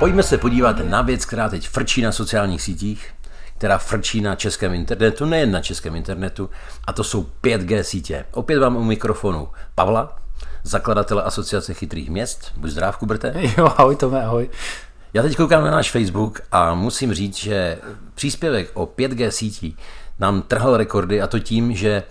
Pojďme se podívat na věc, která teď frčí na sociálních sítích, která frčí na českém internetu, nejen na českém internetu, a to jsou 5G sítě. Opět vám u mikrofonu Pavla, zakladatele Asociace chytrých měst. Buď zdrav, Kuberte. Jo, ahoj Tome, ahoj. Já teď koukám na náš Facebook a musím říct, že příspěvek o 5G sítí nám trhal rekordy a to tím, že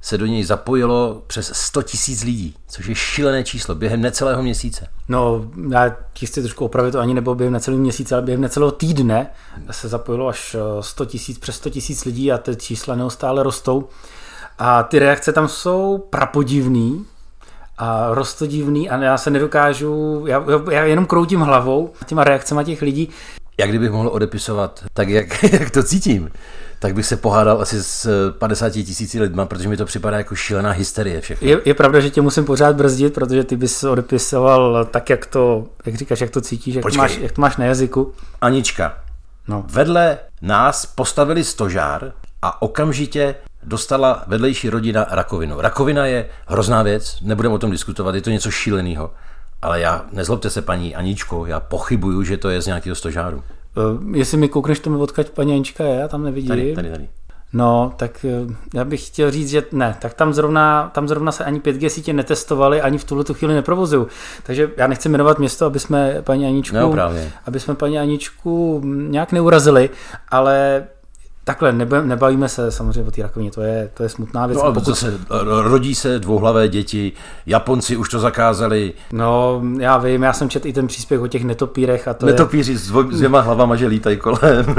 se do něj zapojilo přes 100 tisíc lidí, což je šílené číslo během necelého měsíce. No, já ti chci trošku opravit, to ani nebylo během necelého měsíce, ale během necelého týdne se zapojilo až 100 tisíc, přes 100 tisíc lidí a ty čísla neustále rostou. A ty reakce tam jsou prapodivný, a rostodivný a já se nedokážu, já, já jenom kroutím hlavou těma reakcemi těch lidí. Jak kdybych mohl odepisovat tak, jak, jak to cítím, tak bych se pohádal asi s 50 tisíci lidma, protože mi to připadá jako šílená hysterie všechno. Je, je pravda, že tě musím pořád brzdit, protože ty bys odepisoval tak, jak to, jak říkáš, jak to cítíš, jak, to máš, jak to máš na jazyku. Anička, no. vedle nás postavili stožár a okamžitě dostala vedlejší rodina rakovinu. Rakovina je hrozná věc, nebudeme o tom diskutovat, je to něco šíleného. Ale já, nezlobte se paní Aničko, já pochybuju, že to je z nějakého stožáru. Uh, jestli mi koukneš, to mi odkaď paní Anička je, já tam nevidím. Tady, tady, tady. No, tak eh, já bych chtěl říct, že ne, tak tam zrovna, tam zrovna se ani 5G sítě netestovaly, ani v tuhle tu chvíli neprovozují. Takže já nechci jmenovat město, aby jsme paní Aničku, no, aby jsme paní Aničku nějak neurazili, ale Takhle, nebavíme se samozřejmě o té rakovině, to je, to je smutná věc. No, ale pokud... se, rodí se dvouhlavé děti, Japonci už to zakázali. No, já vím, já jsem četl i ten příspěvek o těch netopírech. A to Netopíři je... s dvěma hlavama, že lítají kolem.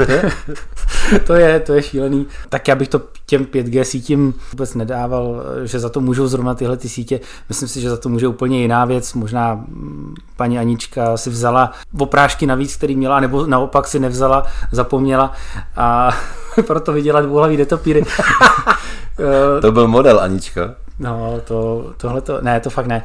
to, je, to je šílený. Tak já bych to těm 5G sítím vůbec nedával, že za to můžou zrovna tyhle ty sítě. Myslím si, že za to může úplně jiná věc. Možná mm, paní Anička si vzala oprášky navíc, který měla, nebo naopak si nevzala, zapomněla a proto viděla dvouhlavý netopíry. to byl model, Anička. No, to, tohle to, ne, to fakt ne.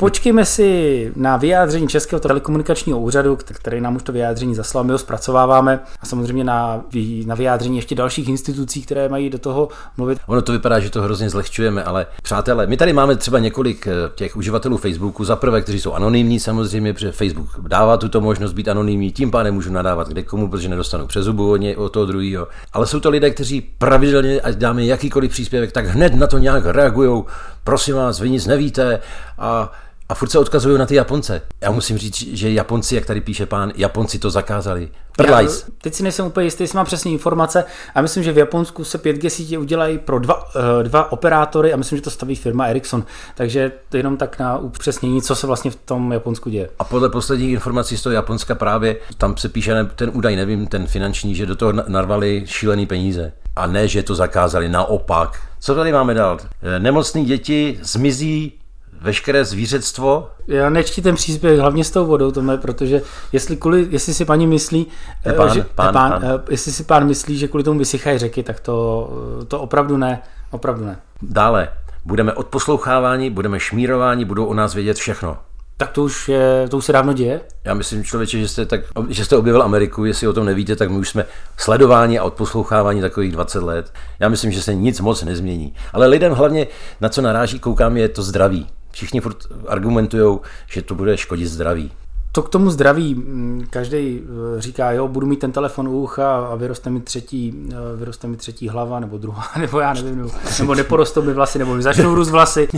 Počkejme si na vyjádření Českého telekomunikačního úřadu, který nám už to vyjádření zaslal, my ho zpracováváme a samozřejmě na, na vyjádření ještě dalších institucí, které mají do toho mluvit. Ono to vypadá, že to hrozně zlehčujeme, ale přátelé, my tady máme třeba několik eh, těch uživatelů Facebooku, za prvé, kteří jsou anonymní samozřejmě, protože Facebook dává tuto možnost být anonymní, tím pádem můžu nadávat kde komu, protože nedostanu přes zubu od, ně, od toho druhého. Ale jsou to lidé, kteří pravidelně, ať dáme jakýkoliv příspěvek, tak hned na to nějak reagují. Prosím vás, vy nic nevíte a a furt se odkazují na ty Japonce. Já musím říct, že Japonci, jak tady píše pán, Japonci to zakázali. Prlajs. teď si nejsem úplně jistý, jestli mám přesné informace. A myslím, že v Japonsku se 5G sítě udělají pro dva, uh, dva operátory a myslím, že to staví firma Ericsson. Takže to jenom tak na upřesnění, co se vlastně v tom Japonsku děje. A podle posledních informací z toho Japonska právě, tam se píše ten údaj, nevím, ten finanční, že do toho narvali šílený peníze. A ne, že to zakázali, naopak. Co tady máme dál? Eh, nemocní děti zmizí veškeré zvířectvo. Já nečti ten příspěvek hlavně s tou vodou, Tome, protože jestli, kvůli, jestli si paní myslí, ne, pán, že, pán, pán, pán. Eh, jestli si pán myslí, že kvůli tomu vysychají řeky, tak to, to opravdu ne, opravdu ne. Dále, budeme odposloucháváni, budeme šmírováni, budou o nás vědět všechno. Tak to už, je, to už se dávno děje? Já myslím, člověče, že jste, tak, že jste objevil Ameriku, jestli o tom nevíte, tak my už jsme sledováni a odposloucháváni takových 20 let. Já myslím, že se nic moc nezmění. Ale lidem hlavně, na co naráží, koukám, je to zdraví. Všichni furt argumentují, že to bude škodit zdraví. To k tomu zdraví, mm, každý eh, říká, jo, budu mít ten telefon u ucha a vyroste mi třetí, eh, vyroste mi třetí hlava, nebo druhá, nebo já nevím, nebo, nebo neporostou mi vlasy, nebo mi začnou růst vlasy.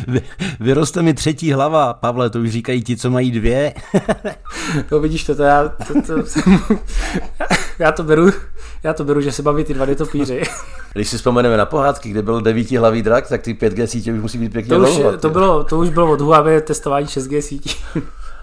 vyroste mi třetí hlava, Pavle, to už říkají ti, co mají dvě. to vidíš, to, to já, to, to, já to beru, já to beru, že se baví ty dva netopíři. Když si vzpomeneme na pohádky, kde byl hlavý drak, tak ty 5G sítě už musí být pěkně to už, to, bylo, to už bylo od Huawei testování 6G sítí.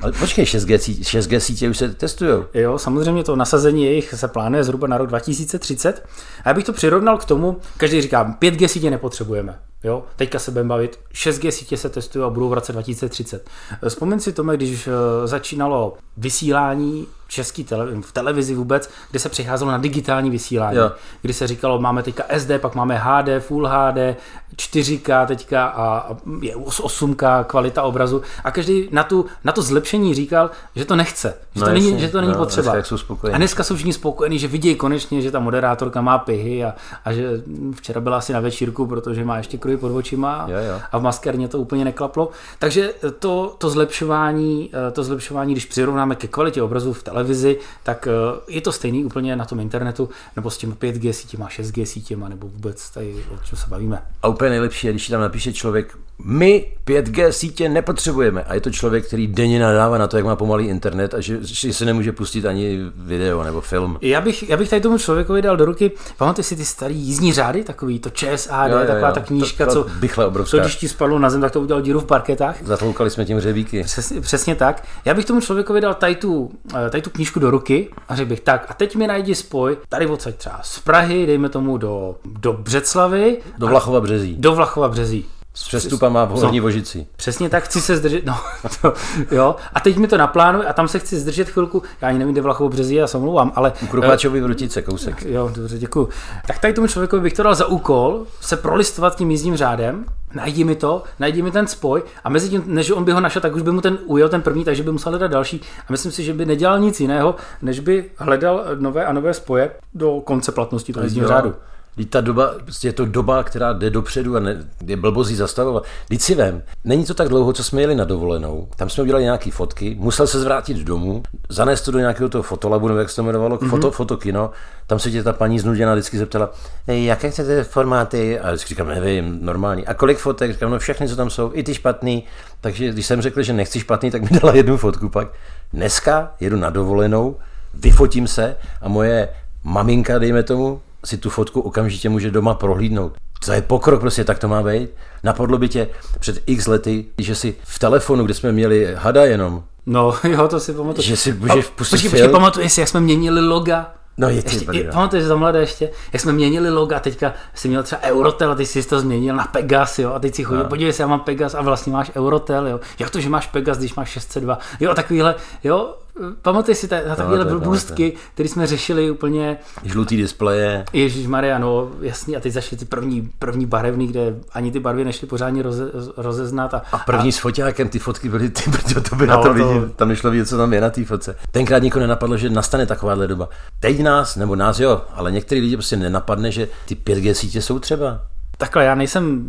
Ale počkej, 6G, 6G sítě už se testují. Jo, samozřejmě to nasazení jejich se plánuje zhruba na rok 2030. A já bych to přirovnal k tomu, každý říká, 5G sítě nepotřebujeme. Jo, teďka se budeme bavit, 6G sítě se testují a budou v roce 2030. Vzpomeň si tomu, když eh, začínalo vysílání český tele, v televizi vůbec, kde se přicházelo na digitální vysílání, jo. kdy se říkalo, máme teďka SD, pak máme HD, Full HD, 4K teďka a je 8K kvalita obrazu a každý na, tu, na to zlepšení říkal, že to nechce, že, no to, není, že to není no, potřeba. Dneska jsou a dneska jsou všichni spokojení, že vidějí konečně, že ta moderátorka má pihy a, a že včera byla asi na večírku, protože má ještě kruhy pod očima jo, jo. a v maskerně to úplně neklaplo. Takže to, to zlepšování, to zlepšování, když přirovnáme ke kvalitě obrazu v televizi, televizi, tak eh, je to stejný úplně na tom internetu, nebo s těmi 5G sítěma, 6G sítěma, nebo vůbec tady o čem se bavíme. A úplně nejlepší je, když tam napíše člověk, my 5G sítě nepotřebujeme. A je to člověk, který denně nadává na to, jak má pomalý internet a že, že se nemůže pustit ani video nebo film. Já bych, já bych tady tomu člověkovi dal do ruky, pamatuješ si ty starý jízdní řády, takový to ČSAD, Jo, jo, taková jo. ta knížka, To- to co, bychle obrovská. co když ti spadlo na zem, tak to udělal díru v parketách. Zatloukali jsme tím hřebíky. Přesně, přesně tak. Já bych tomu člověkovi dal tady tu, eh, tady tu knížku do ruky a řekl bych, tak a teď mi najdi spoj tady odsaď třeba z Prahy, dejme tomu do, do Břeclavy, Do Vlachova březí. do Vlachova březí. S přestupama v Horní Vožici. Přesně tak, chci se zdržet, no, to, jo, a teď mi to naplánuj a tam se chci zdržet chvilku, já ani nevím, kde Vlachovo březí, já se omlouvám, ale... U Krumpáčovy v Rutice kousek. Jo, dobře, děkuji. Tak tady tomu člověkovi bych to dal za úkol se prolistovat tím jízdním řádem, najdi mi to, najdi mi ten spoj a mezi tím, než on by ho našel, tak už by mu ten ujel ten první, takže by musel hledat další a myslím si, že by nedělal nic jiného, než by hledal nové a nové spoje do konce platnosti toho jízdního řádu. Vždyť ta doba, prostě je to doba, která jde dopředu a ne, je blbozí zastavovat. Vždyť si vem, není to tak dlouho, co jsme jeli na dovolenou, tam jsme udělali nějaké fotky, musel se zvrátit domů, zanést to do nějakého toho fotolabu, nebo jak se to jmenovalo, mm-hmm. foto, fotokino, tam se tě ta paní znuděná vždycky zeptala, "Ej, jaké chcete formáty? A já vždycky říkám, nevím, normální. A kolik fotek? Říkám, no všechny, co tam jsou, i ty špatný. Takže když jsem řekl, že nechci špatný, tak mi dala jednu fotku pak. Dneska jedu na dovolenou, vyfotím se a moje maminka, dejme tomu, si tu fotku okamžitě může doma prohlídnout. To je pokrok, prostě tak to má být. Napadlo by tě před x lety, že si v telefonu, kde jsme měli hada jenom, No jo, to si pamatuju. že si můžeš pustit Počkej, počkej, pamatuješ si, jak jsme měnili loga? No je Ještě, je, pamatuješ za mladé ještě, jak jsme měnili loga, a teďka jsi měl třeba Eurotel a ty jsi to změnil na Pegas, jo, a teď si chodil, no. podívej se, já mám Pegas a vlastně máš Eurotel, jo. Jak to, že máš Pegas, když máš 602, jo, takovýhle, jo, pamatuješ si ta- na Pamatuju, blbůstky, které jsme řešili úplně, Žlutý displeje. Ježíš Maria, no jasný, a teď zašly ty první, první barevný, kde ani ty barvy nešly pořádně roze, rozeznat. A, A první s foťákem, ty fotky byly, ty brďo, to by No, na to to- viděl. Tam nešlo vidět, co tam je na té fotce. Tenkrát nikoho nenapadlo, že nastane takováhle doba. Teď nás, nebo nás jo, ale některý lidi prostě nenapadne, že ty 5G sítě jsou třeba. Takhle, já nejsem,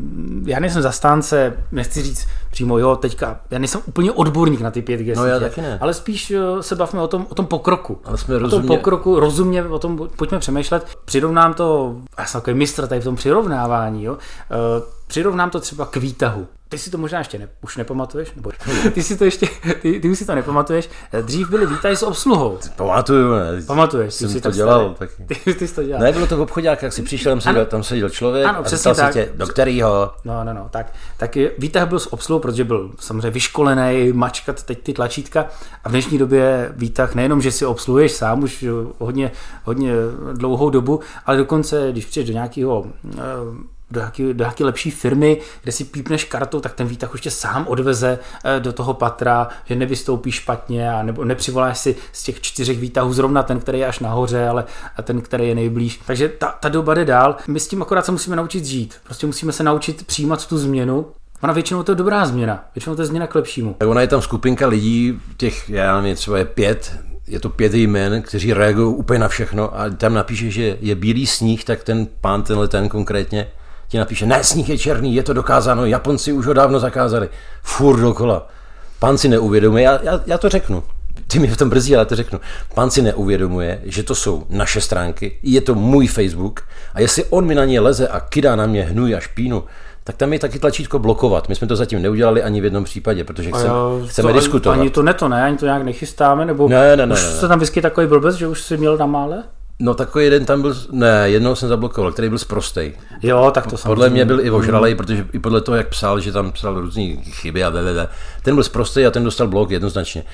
já nejsem zastánce, nechci říct přímo, jo, teďka, já nejsem úplně odborník na ty 5G No, já sítě, taky ne. ale spíš eh, se bavme o tom, o tom pokroku. Ale jsme o tom pokroku, rozumně o tom pojďme přemýšlet. Přirovnám to, já jsem takový mistr tady v tom přirovnávání, jo. Eh, Přirovnám to třeba k výtahu. Ty si to možná ještě ne, už nepamatuješ, nebo ty si to ještě, ty, ty už si to nepamatuješ. Eh, Dřív byly výtahy s obsluhou. Pamatuju, ne? Pamatuješ? Jsem ty jsi to dělal taky. Ty, ty jsi to dělal. Ne, bylo to v obchodách, jak si přišel, tam seděl, tam seděl člověk Ano, a přesně tak. tě, do kterýho? No, no, no, tak, tak výtah byl s obsluhou, protože byl samozřejmě vyškolený, mačkat teď ty tlačítka a v dnešní době výtah nejenom, že si obsluhuješ sám už hodně, hodně dlouhou dobu, ale dokonce, když přijdeš do nějakého eh, do nějaké, do nějaké lepší firmy, kde si pípneš kartou, tak ten výtah už tě sám odveze eh, do toho patra, že nevystoupíš špatně a nebo nepřivoláš si z těch čtyřech výtahů zrovna ten, který je až nahoře, ale ten, který je nejblíž. Takže ta, ta doba jde dál. My s tím akorát se musíme naučit žít. Prostě musíme se naučit přijímat tu změnu. Ona většinou to je dobrá změna. Většinou to je změna k lepšímu. Tak ona je tam skupinka lidí, těch, já nevím, třeba je pět, je to pět jmen, kteří reagují úplně na všechno a tam napíše, že je bílý sníh, tak ten pán, tenhle ten konkrétně, ti napíše, ne, sníh je černý, je to dokázáno, Japonci už ho dávno zakázali. Furt dokola. Pán si neuvědomuje, já, já, já to řeknu, ty mi v tom brzí, ale to řeknu. Pán si neuvědomuje, že to jsou naše stránky, je to můj Facebook a jestli on mi na ně leze a kydá na mě hnůj a špínu, tak tam je taky tlačítko blokovat. My jsme to zatím neudělali ani v jednom případě, protože chceme, jo, chceme to, diskutovat. Ani to ne, to ne, ani to nějak nechystáme, nebo Ne, ne, ne, už ne, ne. se tam vyskytl takový blbec, že už jsi měl na mále? No takový jeden tam byl, ne, jednou jsem zablokoval, který byl zprostej. Jo, tak to samozřejmě. Podle mě byl i ožralej, protože i podle toho, jak psal, že tam psal různé chyby a vevede. Ten byl zprostej a ten dostal blok jednoznačně.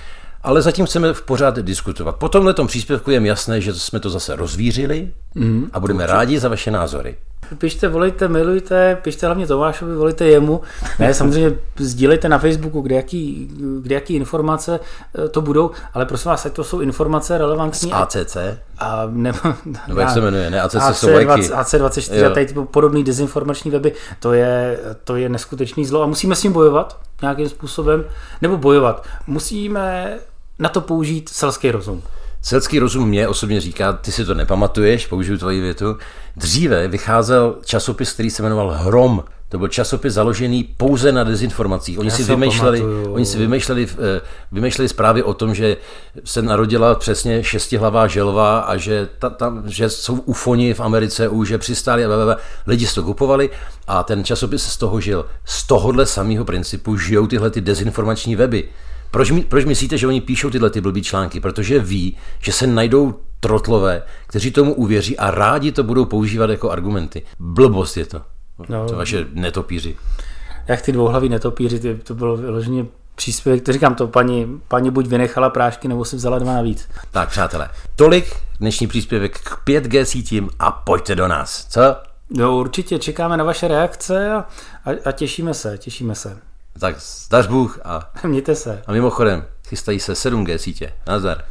Ale zatím chceme v pořád diskutovat. Po tomhle příspěvku je jasné, že jsme to zase rozvířili Mhm. a budeme rádi za vaše názory. Pište, volejte, milujte, pište hlavně Tomášovi, volejte jemu. Ne, samozřejmě sdílejte na Facebooku, kde jaký, kde jaký informace eh, to budou, ale prosím vás, to jsou informace relevantní. a- ACC? A nebo, Nebo jak se jmenuje, ne? ACC jsou AC20, lajky. AC24 Jo. a tady podobný dezinformační weby, to je, to je neskutečný zlo a musíme s tím bojovat nějakým způsobem, nebo bojovat. Musíme na to použít selský rozum. Selský rozum mě osobně říká, ty si to nepamatuješ, použiju tvoji větu. Dříve vycházel časopis, který se jmenoval Hrom. To byl časopis založený pouze na dezinformacích. Oni Já si vymýšleli, pamatuju. oni si vymýšleli, eh, vymýšleli zprávy o tom, že se narodila přesně šestihlavá želva a že, ta, tam, že jsou ufoni v Americe už, že přistáli a blablabla. lidi si to kupovali a ten časopis z toho žil. Z tohohle samého principu žijou tyhle ty dezinformační weby. Proč, mi- proč myslíte, že oni píšou tyhle ty blbý články? Protože ví, že se najdou trotlové, kteří tomu uvěří a rádi to budou používat jako argumenty. Blbost je to. No. To vaše netopíři. Jak ty dvouhlaví netopíři, ty, to bylo vyloženě příspěvek, to říkám to, paní, paní buď vynechala prášky, nebo si vzala dva navíc. Tak, přátelé, tolik dnešní příspěvek k 5G sítím a pojďte do nás. Co? No určitě, čekáme na vaše reakce a, a, a těšíme se, těšíme se. Tak zdař Bůh a, Mějte se. a mimochodem, chystají se 7G sítě. Nazdar.